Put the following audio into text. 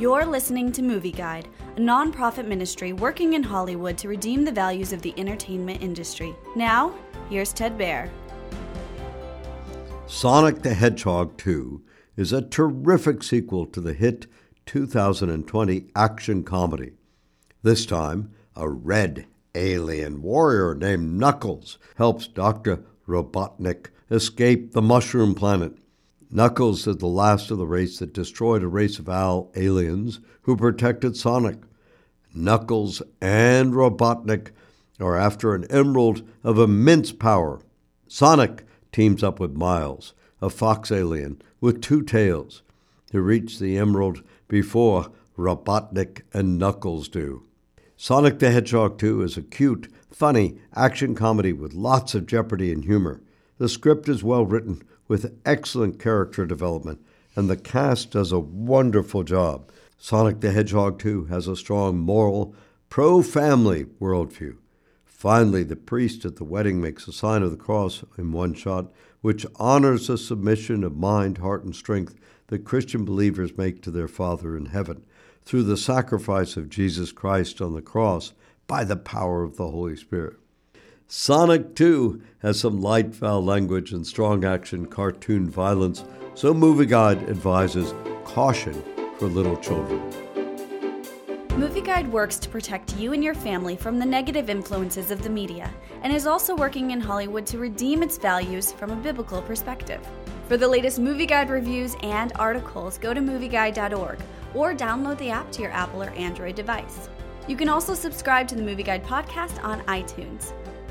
You're listening to Movie Guide, a nonprofit ministry working in Hollywood to redeem the values of the entertainment industry. Now, here's Ted Baehr. Sonic the Hedgehog 2 is a terrific sequel to the hit 2020 action comedy. This time, a red alien warrior named Knuckles helps Dr. Robotnik escape the mushroom planet. Knuckles is the last of the race that destroyed a race of owl aliens who protected Sonic. Knuckles and Robotnik are after an emerald of immense power. Sonic teams up with Miles, a fox alien with two tails, to reach the emerald before Robotnik and Knuckles do. Sonic the Hedgehog 2 is a cute, funny action comedy with lots of jeopardy and humor. The script is well written with excellent character development, and the cast does a wonderful job. Sonic the Hedgehog 2 has a strong moral, pro family worldview. Finally, the priest at the wedding makes a sign of the cross in one shot, which honors the submission of mind, heart, and strength that Christian believers make to their Father in heaven through the sacrifice of Jesus Christ on the cross by the power of the Holy Spirit. Sonic 2 has some light foul language and strong action cartoon violence, so Movie Guide advises caution for little children. Movie Guide works to protect you and your family from the negative influences of the media and is also working in Hollywood to redeem its values from a biblical perspective. For the latest Movie Guide reviews and articles, go to movieguide.org or download the app to your Apple or Android device. You can also subscribe to the Movie Guide podcast on iTunes.